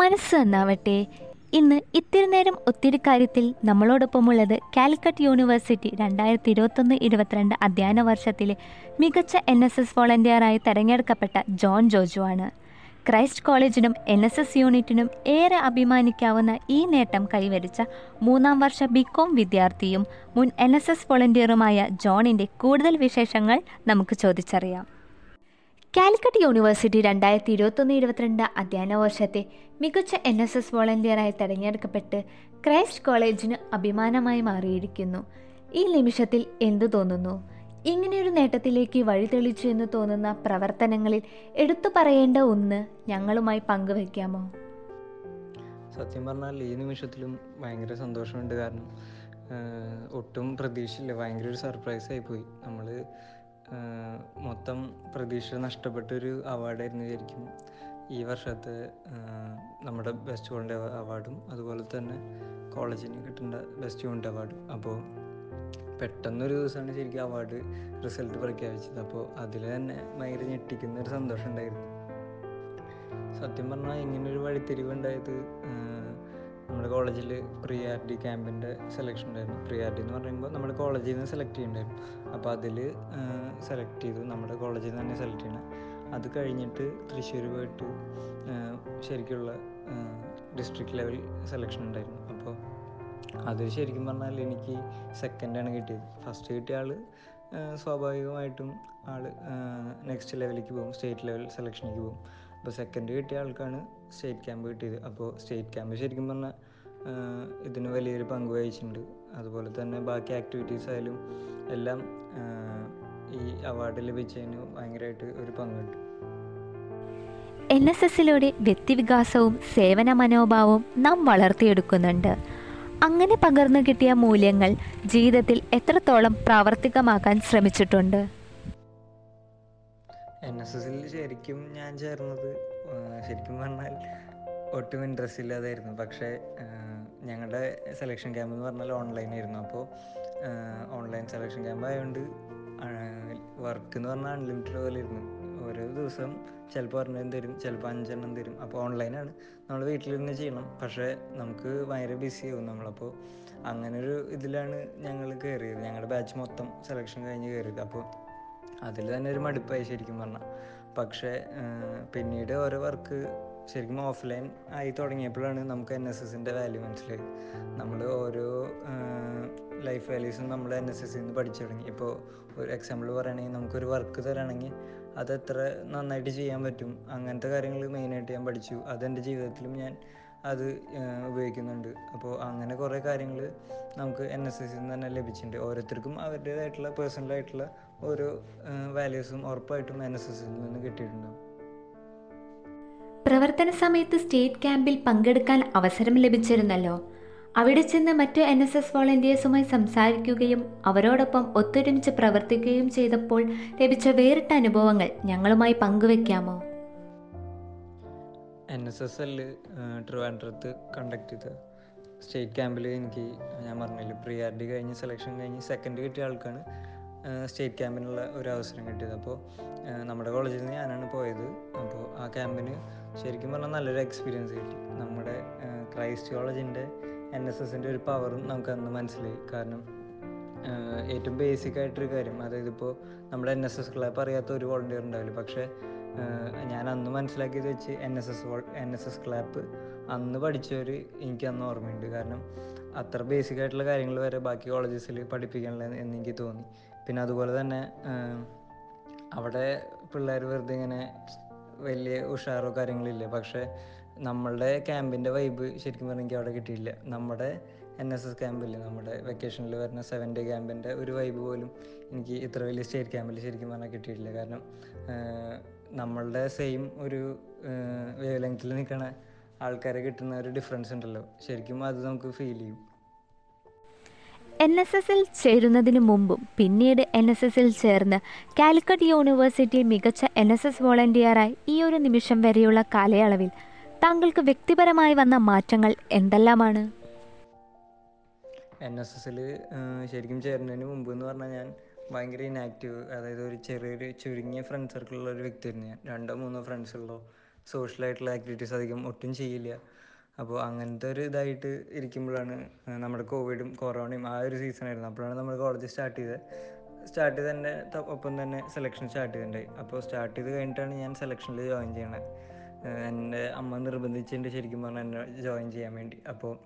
മനസ്സ് എന്നാവട്ടെ ഇന്ന് ഇത്തിരി നേരം ഒത്തിരി കാര്യത്തിൽ നമ്മളോടൊപ്പമുള്ളത് കാലിക്കറ്റ് യൂണിവേഴ്സിറ്റി രണ്ടായിരത്തി ഇരുപത്തൊന്ന് ഇരുപത്തിരണ്ട് അധ്യയന വർഷത്തിലെ മികച്ച എൻ എസ് എസ് വോളണ്ടിയറായി തെരഞ്ഞെടുക്കപ്പെട്ട ജോൺ ജോജു ആണ്. ക്രൈസ്റ്റ് കോളേജിനും എൻ എസ് എസ് യൂണിറ്റിനും ഏറെ അഭിമാനിക്കാവുന്ന ഈ നേട്ടം കൈവരിച്ച മൂന്നാം വർഷ ബികോം വിദ്യാർത്ഥിയും മുൻ എൻ എസ് എസ് വോളണ്ടിയറുമായ ജോണിന്റെ കൂടുതൽ വിശേഷങ്ങൾ നമുക്ക് ചോദിച്ചറിയാം. കാലിക്കറ്റ് യൂണിവേഴ്സിറ്റി രണ്ടായിരത്തി ഇരുപത്തൊന്ന് ഇരുപത്തിരണ്ട് അധ്യയന വർഷത്തെ മികച്ച എൻ എസ് എസ് വോളണ്ടിയറായി തെരഞ്ഞെടുക്കപ്പെട്ട് ക്രൈസ്റ്റ് കോളേജിന് അഭിമാനമായി മാറിയിരിക്കുന്നു. ഈ നിമിഷത്തിൽ എന്തു തോന്നുന്നു? ഇങ്ങനെയൊരു നേട്ടത്തിലേക്ക് വഴിതെളിച്ചു എന്ന് തോന്നുന്ന പ്രവർത്തനങ്ങളിൽ എടുത്തു പറയേണ്ട ഒന്ന് ഞങ്ങളുമായി പങ്കുവെക്കാമോ? സത്യം പറഞ്ഞാൽ ഈ നിമിഷത്തിലും ഭയങ്കര സന്തോഷമുണ്ട്. കാരണം ഒട്ടും പ്രതീക്ഷയില്ല. ഭയങ്കര ഒരു സർപ്രൈസ് ആയിപ്പോയി നമ്മൾ മൊത്തം പ്രതീക്ഷ നഷ്ടപ്പെട്ടൊരു അവാർഡായിരുന്നു ശരിക്കും ഈ വർഷത്തെ നമ്മുടെ ബെസ്റ്റ് യൂണിറ്റ് അവാർഡും അതുപോലെ തന്നെ കോളേജിന് കിട്ടേണ്ട ബെസ്റ്റ് യൂണിറ്റ് അവാർഡും അപ്പോൾ പെട്ടെന്നൊരു ദിവസമാണ് ശരിക്കും അവാർഡ് റിസൾട്ട് പ്രഖ്യാപിച്ചത്. അപ്പോൾ അതിൽ തന്നെ ഭയങ്കര ഞെട്ടിക്കുന്ന ഒരു സന്തോഷം ഉണ്ടായിരുന്നു സത്യം പറഞ്ഞാൽ ഇങ്ങനൊരു വഴിത്തിരിവുണ്ടായത് നമ്മുടെ കോളേജിൽ പ്രീ ആർ ഡി ക്യാമ്പിന്റെ സെലക്ഷൻ ഉണ്ടായിരുന്നു. പ്രീ ആർ ഡി എന്ന് പറയുമ്പോൾ നമ്മുടെ കോളേജിൽ നിന്ന് സെലക്ട് ചെയ്യുന്നുണ്ടായിരുന്നു അപ്പോൾ അതിൽ സെലക്ട് ചെയ്തു. നമ്മുടെ കോളേജിൽ നിന്ന് തന്നെ സെലക്ട് ചെയ്യണം. അത് കഴിഞ്ഞിട്ട് തൃശ്ശൂർ പോയിട്ട് ശരിക്കുള്ള ഡിസ്ട്രിക്ട് ലെവൽ സെലക്ഷൻ ഉണ്ടായിരുന്നു. അപ്പോൾ അത് ശരിക്കും പറഞ്ഞാൽ എനിക്ക് സെക്കൻഡാണ് കിട്ടിയത്. ഫസ്റ്റ് കിട്ടിയ ആൾ സ്വാഭാവികമായിട്ടും ആൾ നെക്സ്റ്റ് ലെവലിലേക്ക് പോകും. സ്റ്റേറ്റ് ലെവൽ സെലക്ഷനിലേക്ക് പോകും. അപ്പോൾ സെക്കൻഡ് കിട്ടിയ ആൾക്കാണ് സ്റ്റേറ്റ് ക്യാമ്പ് കിട്ടിയത്. അപ്പോൾ സ്റ്റേറ്റ് ക്യാമ്പ് ശരിക്കും പറഞ്ഞാൽ ഇതിന് വലിയൊരു പങ്ക് വഹിച്ചിട്ടുണ്ട്. അതുപോലെ തന്നെ ബാക്കി ആക്ടിവിറ്റീസ് ആയാലും എല്ലാം ഈ അവാർഡ് ലഭിച്ചതിന് ഭയങ്കരമായിട്ട് ഒരു പങ്കുണ്ട്. എൻ എസ് എസിലൂടെ വ്യക്തിവികാസവും സേവന മനോഭാവവും നാം വളർത്തിയെടുക്കുന്നുണ്ട്. അങ്ങനെ പകർന്നു കിട്ടിയ മൂല്യങ്ങൾ ജീവിതത്തിൽ എത്രത്തോളം പ്രാവർത്തികമാക്കാൻ ശ്രമിച്ചിട്ടുണ്ട്? എൻ എസ് എസിൽ ശരിക്കും ഞാൻ ചേർന്നത് ശരിക്കും പറഞ്ഞാൽ ഒട്ടും ഇൻട്രസ്റ്റ് ഇല്ലാതായിരുന്നു. പക്ഷേ ഞങ്ങളുടെ സെലക്ഷൻ ക്യാമ്പ് എന്ന് പറഞ്ഞാൽ ഓൺലൈൻ ആയിരുന്നു. അപ്പോൾ ഓൺലൈൻ സെലക്ഷൻ ക്യാമ്പ് ആയതുകൊണ്ട് വർക്ക് എന്ന് പറഞ്ഞാൽ അൺലിമിറ്റഡ് പോലെ ഇരുന്നു. ഓരോ ദിവസം ചിലപ്പോൾ ഒരെണ്ണം തരും ചിലപ്പോൾ അഞ്ചെണ്ണം തരും. അപ്പോൾ ഓൺലൈനാണ് നമ്മൾ വീട്ടിലിരുന്ന് ചെയ്യണം. പക്ഷേ നമുക്ക് ഭയങ്കര ബിസി ആവും നമ്മളപ്പോൾ അങ്ങനൊരു ഇതിലാണ് ഞങ്ങൾ കയറിയത് ഞങ്ങളുടെ ബാച്ച് മൊത്തം സെലക്ഷൻ കഴിഞ്ഞ് കയറിയത് അപ്പോൾ അതിൽ തന്നെ ഒരു മടുപ്പായി ശരിക്കും പറഞ്ഞാൽ പക്ഷേ പിന്നീട് ഓരോ വർക്ക് ശരിക്കും ഓഫ്ലൈൻ ആയി തുടങ്ങിയപ്പോഴാണ് നമുക്ക് എൻ എസ് എസിന്റെ വാല്യൂ മനസ്സിലായത്. നമ്മൾ ഓരോ ലൈഫ് വാല്യൂസും നമ്മൾ എൻ എസ് എസ് നിന്ന് പഠിച്ചു തുടങ്ങി. ഇപ്പോൾ ഒരു എക്സാമ്പിൾ പറയുകയാണെങ്കിൽ നമുക്കൊരു വർക്ക് തരാണെങ്കിൽ അത് എത്ര നന്നായിട്ട് ചെയ്യാൻ പറ്റും അങ്ങനത്തെ കാര്യങ്ങൾ മെയിനായിട്ട് ഞാൻ പഠിച്ചു. അതെന്റെ ജീവിതത്തിലും ഞാൻ അത് ഉപയോഗിക്കുന്നുണ്ട്. അപ്പോൾ അങ്ങനെ കുറേ കാര്യങ്ങൾ നമുക്ക് എൻ എസ് എസിൽ നിന്ന് തന്നെ ലഭിച്ചിട്ടുണ്ട്. ഓരോരുത്തർക്കും അവരുടേതായിട്ടുള്ള പേഴ്സണലായിട്ടുള്ള ഓരോ വാല്യൂസും ഉറപ്പായിട്ടും എൻ എസ് എസിൽ നിന്ന് കിട്ടിയിട്ടുണ്ടാവും പ്രവർത്തന സമയത്ത് സ്റ്റേറ്റ് ക്യാമ്പിൽ പങ്കെടുക്കാൻ അവസരം ലഭിച്ചിരുന്നല്ലോ. അവിടെ ചെന്ന് മറ്റു എൻ എസ് എസ് വോളണ്ടിയേഴ്സുമായി സംസാരിക്കുകയും അവരോടൊപ്പം ഒത്തൊരുമിച്ച് പ്രവർത്തിക്കുകയും ചെയ്തപ്പോൾ ലഭിച്ച വേറിട്ട അനുഭവങ്ങൾ ഞങ്ങളുമായി പങ്കുവെക്കാമോ? എൻ എസ് എസ് എല്ല് ട്രിവാൻഡ്രത്ത് കണ്ടക്ട് ചെയ്ത സ്റ്റേറ്റ് ക്യാമ്പിൽ എനിക്ക് ഞാൻ പറഞ്ഞില്ല പ്രിയാർഡി കഴിഞ്ഞ് സെലക്ഷൻ കഴിഞ്ഞ് സെക്കൻഡ് കിട്ടിയ ആൾക്കാണ്. സ്റ്റേറ്റ് ക്യാമ്പിനുള്ള ഒരു അവസരം കിട്ടിയത്. അപ്പോൾ നമ്മുടെ കോളേജിൽ നിന്ന് ഞാനാണ് പോയത്. അപ്പോൾ ആ ക്യാമ്പിന് ശരിക്കും പറഞ്ഞാൽ നല്ലൊരു എക്സ്പീരിയൻസ് കിട്ടി. നമ്മുടെ ക്രൈസ്റ്റ് കോളേജിന്റെ എൻ എസ് എസിന്റെ ഒരു പവറും നമുക്ക് അന്ന് മനസ്സിലായി. കാരണം ഏറ്റവും ബേസിക് ആയിട്ടൊരു കാര്യം. അതായത് ഇപ്പോൾ നമ്മുടെ എൻ എസ് എസ് ക്ലബ് അറിയാത്ത ഒരു വോളണ്ടിയർ ഉണ്ടാവില്ല? പക്ഷേ ഞാൻ അന്ന് മനസ്സിലാക്കിയത് വെച്ച് N S S N S S clap അന്ന് പഠിച്ചവർ എനിക്ക് അന്ന് ഓർമ്മയുണ്ട്. കാരണം അത്ര ബേസിക് ആയിട്ടുള്ള കാര്യങ്ങൾ വരെ ബാക്കി കോളേജസിൽ പഠിപ്പിക്കണില്ല എന്ന് എനിക്ക് തോന്നി. പിന്നെ അതുപോലെ തന്നെ അവിടെ പിള്ളേർ വെറുതെ ഇങ്ങനെ വലിയ ഉഷാറോ കാര്യങ്ങളില്ല. പക്ഷേ നമ്മളുടെ ക്യാമ്പിന്റെ വൈബ് ശരിക്കും പറഞ്ഞെങ്കിൽ അവിടെ കിട്ടിയില്ല. നമ്മുടെ എൻ എസ് എസ് ക്യാമ്പില്ലേ നമ്മുടെ വെക്കേഷനിൽ വരുന്ന സെവൻ ഡേ ക്യാമ്പിന്റെ ഒരു വൈബ് പോലും എനിക്ക് ഇത്ര വലിയ സ്റ്റേറ്റ് ക്യാമ്പിൽ ശരിക്കും പറഞ്ഞാൽ കിട്ടിയിട്ടില്ല. കാരണം നമ്മളുടെ സെയിം ഒരു വേവ് ലെങ്ത്തിൽ നിൽക്കണ ആൾക്കാരെ കിട്ടുന്ന ഒരു ഡിഫറൻസ് ഉണ്ടല്ലോ. ശരിക്കും അത് നമുക്ക് ഫീൽ ചെയ്യും. എൻ എസ് എസിൽ ചേരുന്നതിന് മുമ്പും പിന്നീട് എൻ എസ് എസിൽ ചേർന്ന് കാലിക്കറ്റ് യൂണിവേഴ്സിറ്റി മികച്ച എൻ എസ് എസ് വോളണ്ടിയറായി ഈ ഒരു നിമിഷം വരെയുള്ള കാലയളവിൽ താങ്കൾക്ക് വ്യക്തിപരമായി വന്ന മാറ്റങ്ങൾ എന്തെല്ലാമാണ്? എൻ എസ് എസിൽ ശരിക്കും ചേരുന്നതിന് മുമ്പ് എന്ന് പറഞ്ഞാൽ ഞാൻ ഭയങ്കര ഇനാക്റ്റീവ് അതായത് ഒരു ചെറിയൊരു ചുരുങ്ങിയ ഫ്രണ്ട് സർക്കിളുള്ള ഒരു വ്യക്തിയായിരുന്നു ഞാൻ. രണ്ടോ മൂന്നോ ഫ്രണ്ട്സ് ഉള്ളൂ സോഷ്യലായിട്ടുള്ള ആക്ടിവിറ്റീസ് അധികം ഒട്ടും ചെയ്യില്ല. അപ്പോൾ അങ്ങനത്തെ ഒരു ഇതായിട്ട് ഇരിക്കുമ്പോഴാണ് നമ്മുടെ കോവിഡും കൊറോണയും ആ ഒരു സീസൺ ആയിരുന്നു. അപ്പോഴാണ് നമ്മൾ കോളേജ് സ്റ്റാർട്ട് ചെയ്തത്. സ്റ്റാർട്ട് ചെയ്ത് തന്നെ ഒപ്പം തന്നെ സെലക്ഷൻ സ്റ്റാർട്ട് ചെയ്തിട്ടുണ്ടായി. അപ്പോൾ സ്റ്റാർട്ട് ചെയ്ത് കഴിഞ്ഞിട്ടാണ് ഞാൻ സെലക്ഷനിൽ ജോയിൻ ചെയ്യണത്. എന്റെ അമ്മ നിർബന്ധിച്ചിട്ടുണ്ട് ശരിക്കും പറഞ്ഞാൽ എന്നെ ജോയിൻ ചെയ്യാൻ വേണ്ടി. അപ്പോൾ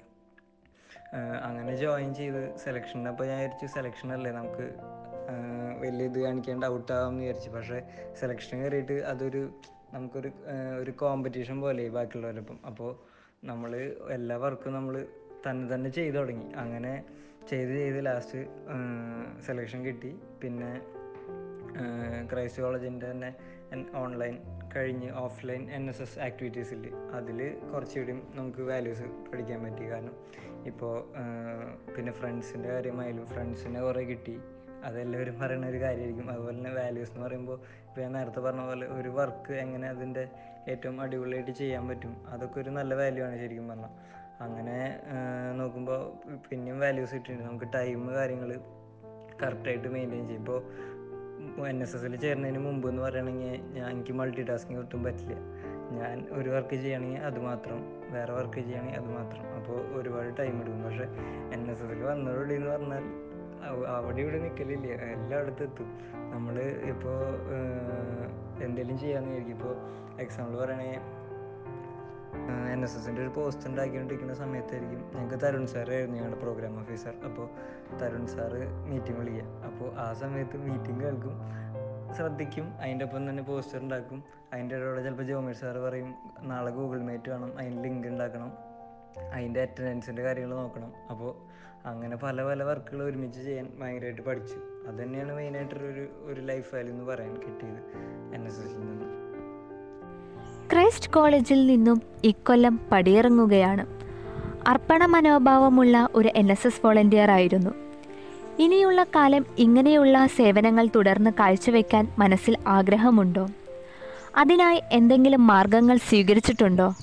അങ്ങനെ ജോയിൻ ചെയ്ത് സെലക്ഷനെ അപ്പോൾ ഞാൻ വിചാരിച്ചു സെലക്ഷനല്ലേ നമുക്ക് വലിയ ഇത് കാണിക്കാണ്ട് ഔട്ട് ആവാമെന്ന് വിചാരിച്ചു. പക്ഷേ സെലക്ഷൻ കയറിയിട്ട് അതൊരു നമുക്കൊരു ഒരു കോമ്പറ്റീഷൻ പോലെ ബാക്കിയുള്ളവരൊപ്പം. അപ്പോൾ നമ്മൾ എല്ലാ വർക്കും നമ്മൾ തന്നെ തന്നെ ചെയ്തു തുടങ്ങി. അങ്ങനെ ചെയ്ത് ചെയ്ത് ലാസ്റ്റ് സെലക്ഷൻ കിട്ടി. പിന്നെ ക്രൈസ്റ്റ് കോളേജിന്റെ തന്നെ ഓൺലൈൻ കഴിഞ്ഞ് ഓഫ്ലൈൻ എൻ എസ് എസ് ആക്ടിവിറ്റീസിൽ അതിൽ കുറച്ചുകൂടി നമുക്ക് വാല്യൂസ് പഠിക്കാൻ പറ്റി. കാരണം ഇപ്പോൾ പിന്നെ ഫ്രണ്ട്സിന്റെ കാര്യമായാലും ഫ്രണ്ട്സിനെ കുറേ കിട്ടി. അതെല്ലാവരും പറയുന്ന ഒരു കാര്യമായിരിക്കും. അതുപോലെ തന്നെ വാല്യൂസ് എന്ന് പറയുമ്പോൾ ഇപ്പോൾ ഞാൻ നേരത്തെ പറഞ്ഞ പോലെ ഒരു വർക്ക് എങ്ങനെ അതിന്റെ ഏറ്റവും അടിപൊളിയായിട്ട് ചെയ്യാൻ പറ്റും അതൊക്കെ ഒരു നല്ല വാല്യൂ ആണ് ശരിക്കും പറഞ്ഞാൽ. അങ്ങനെ നോക്കുമ്പോൾ പിന്നെയും വാല്യൂസ് കിട്ടിയിട്ടുണ്ട്. നമുക്ക് ടൈം കാര്യങ്ങൾ കറക്റ്റായിട്ട് മെയിന്റെയിൻ ചെയ്യും. ഇപ്പോൾ എൻ എസ് എസിൽ ചേരുന്നതിന് മുമ്പ് എന്ന് പറയുകയാണെങ്കിൽ ഞാൻ എനിക്ക് മൾട്ടി ടാസ്കിങ് ഒട്ടും പറ്റില്ല. ഞാൻ ഒരു വർക്ക് ചെയ്യുകയാണെങ്കിൽ അത് മാത്രം വേറെ വർക്ക് ചെയ്യുകയാണെങ്കിൽ അത് മാത്രം. അപ്പോൾ ഒരുപാട് ടൈം എടുക്കും. പക്ഷേ എൻ എസ് എസിൽ വന്നതോടെ എന്ന് പറഞ്ഞാൽ അവിടെ ഇവിടെ നിൽക്കലില്ല എല്ലായിടത്തും എത്തും നമ്മൾ ഇപ്പോൾ എന്തെങ്കിലും ചെയ്യാമെന്ന് വിചാരിക്കും ഇപ്പോൾ എക്സാമ്പിൾ പറയണേ എൻ എസ് എസിന്റെ ഒരു പോസ്റ്റ് ഉണ്ടാക്കിക്കൊണ്ടിരിക്കുന്ന സമയത്തായിരിക്കും. ഞങ്ങൾക്ക് തരുൺ സാറായിരുന്നു ഞങ്ങളുടെ പ്രോഗ്രാം ഓഫീസർ അപ്പോൾ തരുൺ സാറ് മീറ്റിംഗ് വിളിക്കുക അപ്പോൾ ആ സമയത്ത് മീറ്റിംഗ് കേൾക്കും. ശ്രദ്ധിക്കും. അതിന്റെ ഒപ്പം തന്നെ പോസ്റ്റർ ഉണ്ടാക്കും. അതിന്റെ ഇടയിലൂടെ ചിലപ്പോൾ ജോമേഷ് സാറ് പറയും നാളെ ഗൂഗിൾ മീറ്റ് വേണം. അതിന് ലിങ്ക് ഉണ്ടാക്കണം. അതിന്റെ അറ്റൻഡൻസിന്റെ കാര്യങ്ങൾ നോക്കണം. അപ്പോൾ അങ്ങനെ പല പല വർക്കുകൾ ഒരുമിച്ച് ചെയ്യാൻ ഭയങ്കരമായിട്ട് പഠിച്ചു. അത് തന്നെയാണ് മെയിനായിട്ടൊരു ഒരു ലൈഫ് വാല്യൂ എന്ന് പറയാൻ കിട്ടിയത് എൻ എസ് എസിൽ നിന്ന്. ക്രൈസ്റ്റ് കോളേജിൽ നിന്നും ഇക്കൊല്ലം പടിയിറങ്ങുകയാണ്. അർപ്പണ മനോഭാവമുള്ള ഒരു എൻ എസ് എസ് വോളണ്ടിയർ ആയിരുന്നു. ഇനിയുള്ള കാലം ഇങ്ങനെയുള്ള സേവനങ്ങൾ തുടർന്ന് കാഴ്ചവെക്കാൻ മനസ്സിൽ ആഗ്രഹമുണ്ടോ? അതിനായി എന്തെങ്കിലും മാർഗങ്ങൾ സ്വീകരിച്ചിട്ടുണ്ടോ?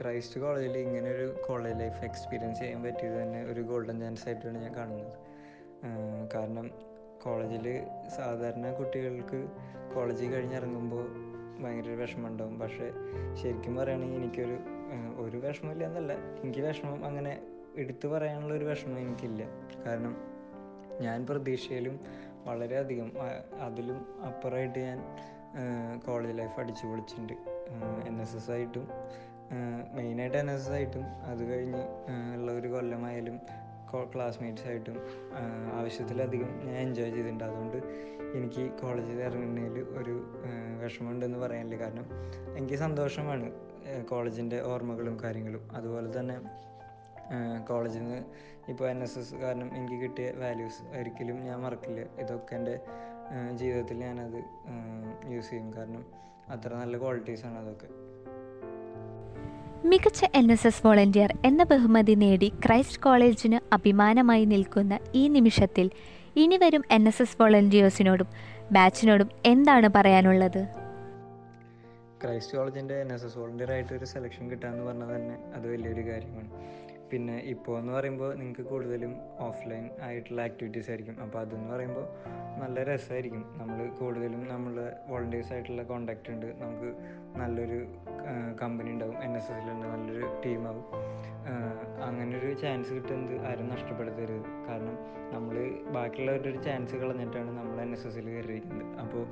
ക്രൈസ്റ്റ് കോളേജിൽ ഇങ്ങനെ ഒരു കോളേജ് ലൈഫ് എക്സ്പീരിയൻസ് ചെയ്യാൻ പറ്റിയത് തന്നെ ഒരു ഗോൾഡൻ ചാൻസ് ആയിട്ടാണ് ഞാൻ കാണുന്നത്. കാരണം കോളേജിൽ സാധാരണ കുട്ടികൾക്ക് കോളേജിൽ കഴിഞ്ഞിറങ്ങുമ്പോൾ ഭയങ്കര ഒരു വിഷമം ഉണ്ടാവും പക്ഷേ ശരിക്കും പറയുകയാണെങ്കിൽ എനിക്കൊരു ഒരു വിഷമമില്ല എന്നല്ല. എനിക്ക് വിഷമം അങ്ങനെ എടുത്തു പറയാനുള്ള ഒരു വിഷമം എനിക്കില്ല. കാരണം ഞാൻ പ്രതീക്ഷയിലും വളരെയധികം അതിലും അപ്പുറമായിട്ട് ഞാൻ കോളേജ് ലൈഫ് അടിച്ചു പൊളിച്ചിട്ടുണ്ട്. എൻ എസ് എസ് ആയിട്ടും മെയിനായിട്ട് എൻ എസ് എസ് ആയിട്ടും അത് കഴിഞ്ഞ് ഉള്ള ഒരു കൊല്ലമായാലും ക്ലാസ്മേറ്റ്സ് ആയിട്ടും ആ, ആവശ്യത്തിലധികം ഞാൻ എൻജോയ് ചെയ്തിട്ടുണ്ട്. അതുകൊണ്ട് എനിക്ക് കോളേജിൽ ഇറങ്ങുന്നതിൽ ഒരു വിഷമമുണ്ടെന്ന് പറയാനില്ല. കാരണം എനിക്ക് സന്തോഷമാണ് കോളേജിന്റെ ഓർമ്മകളും കാര്യങ്ങളും. അതുപോലെ തന്നെ കോളേജിൽ നിന്ന് ഇപ്പോൾ എൻ എസ് എസ് കാരണം എനിക്ക് കിട്ടിയ വാല്യൂസ് ഒരിക്കലും ഞാൻ മറക്കില്ല. ഇതൊക്കെ എന്റെ ജീവിതത്തിൽ ഞാനത് യൂസ് ചെയ്യും. കാരണം അത്ര നല്ല ക്വാളിറ്റീസാണ് അതൊക്കെ. മികച്ച എൻ എസ് എസ് വോളണ്ടിയർ എന്ന ബഹുമതി നേടി ക്രൈസ്റ്റ് കോളേജിന് അഭിമാനമായി നിൽക്കുന്ന ഈ നിമിഷത്തിൽ ഇനി വരും എൻ എസ് എസ് വോളണ്ടിയേഴ്സിനോടും ബാച്ചിനോടും എന്താണ് പറയാനുള്ളത്? ക്രൈസ്റ്റ് കോളേജിന്റെ എൻ എസ് എസ് വോളണ്ടിയർ ആയിട്ട് ഒരു സെലക്ഷൻ കിട്ടാന്ന് പറഞ്ഞാൽ തന്നെ അത് വലിയൊരു കാര്യമാണ്. പിന്നെ ഇപ്പോൾ എന്ന് പറയുമ്പോൾ നിങ്ങൾക്ക് കൂടുതലും ഓഫ്ലൈൻ ആയിട്ടുള്ള ആക്ടിവിറ്റീസ് ആയിരിക്കും. അപ്പോൾ അതെന്ന് പറയുമ്പോൾ നല്ല രസമായിരിക്കും നമ്മൾ കൂടുതലും നമ്മൾ വോളണ്ടിയേഴ്സ് ആയിട്ടുള്ള കോണ്ടാക്റ്റ് ഉണ്ട്. നമുക്ക് നല്ലൊരു കമ്പനി ഉണ്ടാവും. എൻ എസ് എസിലുണ്ട് നല്ലൊരു ടീമാവും അങ്ങനൊരു ചാൻസ് കിട്ടുന്നത് ആരും നഷ്ടപ്പെടുത്തരുത്. കാരണം നമ്മൾ ബാക്കിയുള്ളവരുടെ ഒരു ചാൻസ് കളഞ്ഞിട്ടാണ് നമ്മൾ എൻ എസ് എസിൽ കയറിയിരിക്കുന്നത്. അപ്പോൾ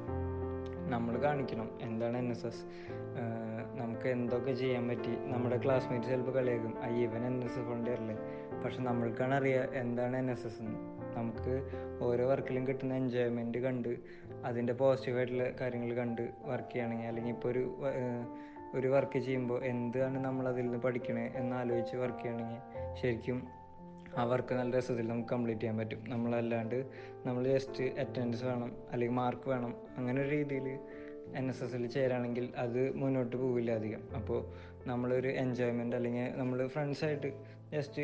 നമ്മൾ കാണിക്കണം. എന്താണ് എൻ എസ് എസ് നമുക്ക് എന്തൊക്കെ ചെയ്യാൻ പറ്റി? നമ്മുടെ ക്ലാസ്മേറ്റ്സ് ചിലപ്പോൾ കളിയാക്കും. ആ ഇവൻ എൻ എസ് എസ് വോളണ്ടിയറല്ലേ പക്ഷെ നമ്മൾക്കാണ് അറിയുക എന്താണ് എൻ എസ് എസ് എന്ന്. നമുക്ക് ഓരോ വർക്കിലും കിട്ടുന്ന എൻജോയ്മെന്റ് കണ്ട് അതിന്റെ പോസിറ്റീവായിട്ടുള്ള കാര്യങ്ങൾ കണ്ട് വർക്ക് ചെയ്യുകയാണെങ്കിൽ അല്ലെങ്കിൽ ഇപ്പോൾ ഒരു ഒരു വർക്ക് ചെയ്യുമ്പോൾ എന്താണ് നമ്മൾ അതിൽ നിന്ന് പഠിക്കണേ എന്നാലോചിച്ച് വർക്ക് ചെയ്യണമെങ്കിൽ ശരിക്കും ആ വർക്ക് നല്ല രസത്തിൽ നമുക്ക് കംപ്ലീറ്റ് ചെയ്യാൻ പറ്റും. നമ്മളല്ലാണ്ട് നമ്മൾ ജസ്റ്റ് അറ്റൻഡൻസ് വേണം അല്ലെങ്കിൽ മാർക്ക് വേണം അങ്ങനെ ഒരു രീതിയിൽ എൻ എസ് എസിൽ ചേരാണെങ്കിൽ അത് മുന്നോട്ട് പോവില്ല അധികം. അപ്പോൾ നമ്മളൊരു എൻജോയ്മെന്റ് അല്ലെങ്കിൽ നമ്മൾ ഫ്രണ്ട്സായിട്ട് ജസ്റ്റ്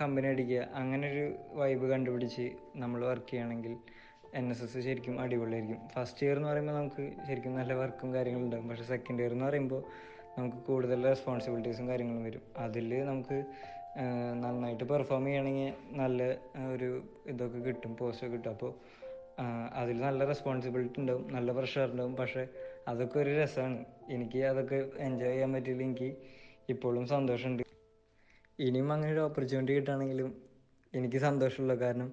കമ്പനി അടിക്കുക അങ്ങനെ ഒരു വൈബ് കണ്ടുപിടിച്ച് നമ്മൾ വർക്ക് ചെയ്യുകയാണെങ്കിൽ എൻ എസ് എസ് ശരിക്കും അടിപൊളിയായിരിക്കും. ഫസ്റ്റ് ഇയർ എന്ന് പറയുമ്പോൾ നമുക്ക് ശരിക്കും നല്ല വർക്കും കാര്യങ്ങളും ഉണ്ടാകും പക്ഷേ സെക്കൻഡ് ഇയർ എന്ന് പറയുമ്പോൾ നമുക്ക് കൂടുതൽ റെസ്പോൺസിബിലിറ്റീസും കാര്യങ്ങളും വരും. അതിൽ നമുക്ക് നന്നായിട്ട് പെർഫോം ചെയ്യണമെങ്കിൽ നല്ല ഒരു ഇതൊക്കെ കിട്ടും പോസ്റ്റൊക്കെ കിട്ടും. അപ്പോൾ അതിൽ നല്ല റെസ്പോൺസിബിലിറ്റി ഉണ്ടാവും നല്ല പ്രഷർ ഉണ്ടാവും. പക്ഷേ അതൊക്കെ ഒരു രസമാണ് എനിക്ക് അതൊക്കെ എൻജോയ് ചെയ്യാൻ പറ്റിയതിൽ എനിക്ക് ഇപ്പോഴും സന്തോഷമുണ്ട്. ഇനിയും അങ്ങനെ ഒരു ഓപ്പർച്യൂണിറ്റി കിട്ടുകയാണെങ്കിലും എനിക്ക് സന്തോഷമുള്ള കാരണം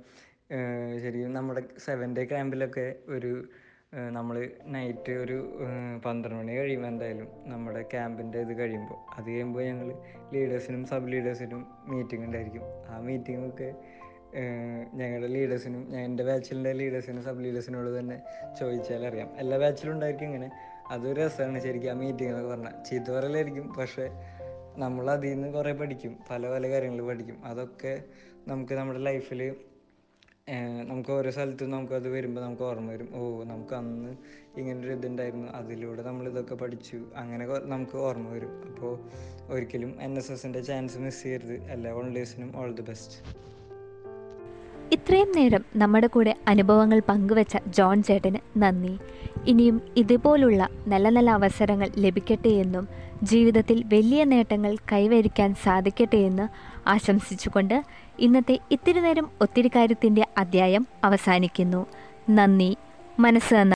ശരിക്കും നമ്മുടെ സെവൻ ഡേ ക്യാമ്പിലൊക്കെ ഒരു നമ്മൾ നൈറ്റ് ഒരു പന്ത്രണ്ട് മണി കഴിയുമ്പോൾ എന്തായാലും നമ്മുടെ ക്യാമ്പിന്റെ ഇത് കഴിയുമ്പോൾ അത് കഴിയുമ്പോൾ ഞങ്ങൾ ലീഡേഴ്സിനും സബ് ലീഡേഴ്സിനും മീറ്റിംഗ് ഉണ്ടായിരിക്കും. ആ മീറ്റിങ്ങൊക്കെ ഞങ്ങളുടെ ലീഡേഴ്സിനും എന്റെ ബാച്ചിലിന്റെ ലീഡേഴ്സിനും സബ് ലീഡേഴ്സിനോട് തന്നെ ചോദിച്ചാൽ അറിയാം. എല്ലാ ബാച്ചിലും ഉണ്ടായിരിക്കും ഇങ്ങനെ. അതൊരു രസമാണ് ശരിക്കും ആ മീറ്റിംഗ് എന്നൊക്കെ പറഞ്ഞാൽ ചീത്ത പറയലായിരിക്കും പക്ഷേ നമ്മൾ അതിൽ നിന്ന് കുറേ പഠിക്കും. പല പല കാര്യങ്ങൾ പഠിക്കും. അതൊക്കെ നമുക്ക് നമ്മുടെ ലൈഫിൽ നമുക്ക് ഓരോ സ്ഥലത്തും നമുക്കത് വരുമ്പോൾ നമുക്ക് ഓർമ്മ വരും. ഓ നമുക്ക് അന്ന് ഇങ്ങനൊരു ഇതുണ്ടായിരുന്നു. അതിലൂടെ നമ്മൾ ഇതൊക്കെ പഠിച്ചു. അങ്ങനെ നമുക്ക് ഓർമ്മ വരും. അപ്പോൾ ഒരിക്കലും എൻ എസ് എസിന്റെ ചാൻസ് മിസ് ചെയ്യരുത്. എല്ലാ വോളണ്ടിയേഴ്സിനും ഓൾ ദി ബെസ്റ്റ് ഇത്രയും നേരം നമ്മുടെ കൂടെ അനുഭവങ്ങൾ പങ്കുവച്ച ജോൺ ചേട്ടന് നന്ദി. ഇനിയും ഇതുപോലുള്ള നല്ല നല്ല അവസരങ്ങൾ ലഭിക്കട്ടെ എന്നും ജീവിതത്തിൽ വലിയ നേട്ടങ്ങൾ കൈവരിക്കാൻ സാധിക്കട്ടെ എന്ന് ആശംസിച്ചുകൊണ്ട് ഇന്നത്തെ ഇത്തിരി നേരം ഒത്തിരി കാര്യത്തിന്റെ അധ്യായം അവസാനിക്കുന്നു. നന്ദി. മനസ്സ്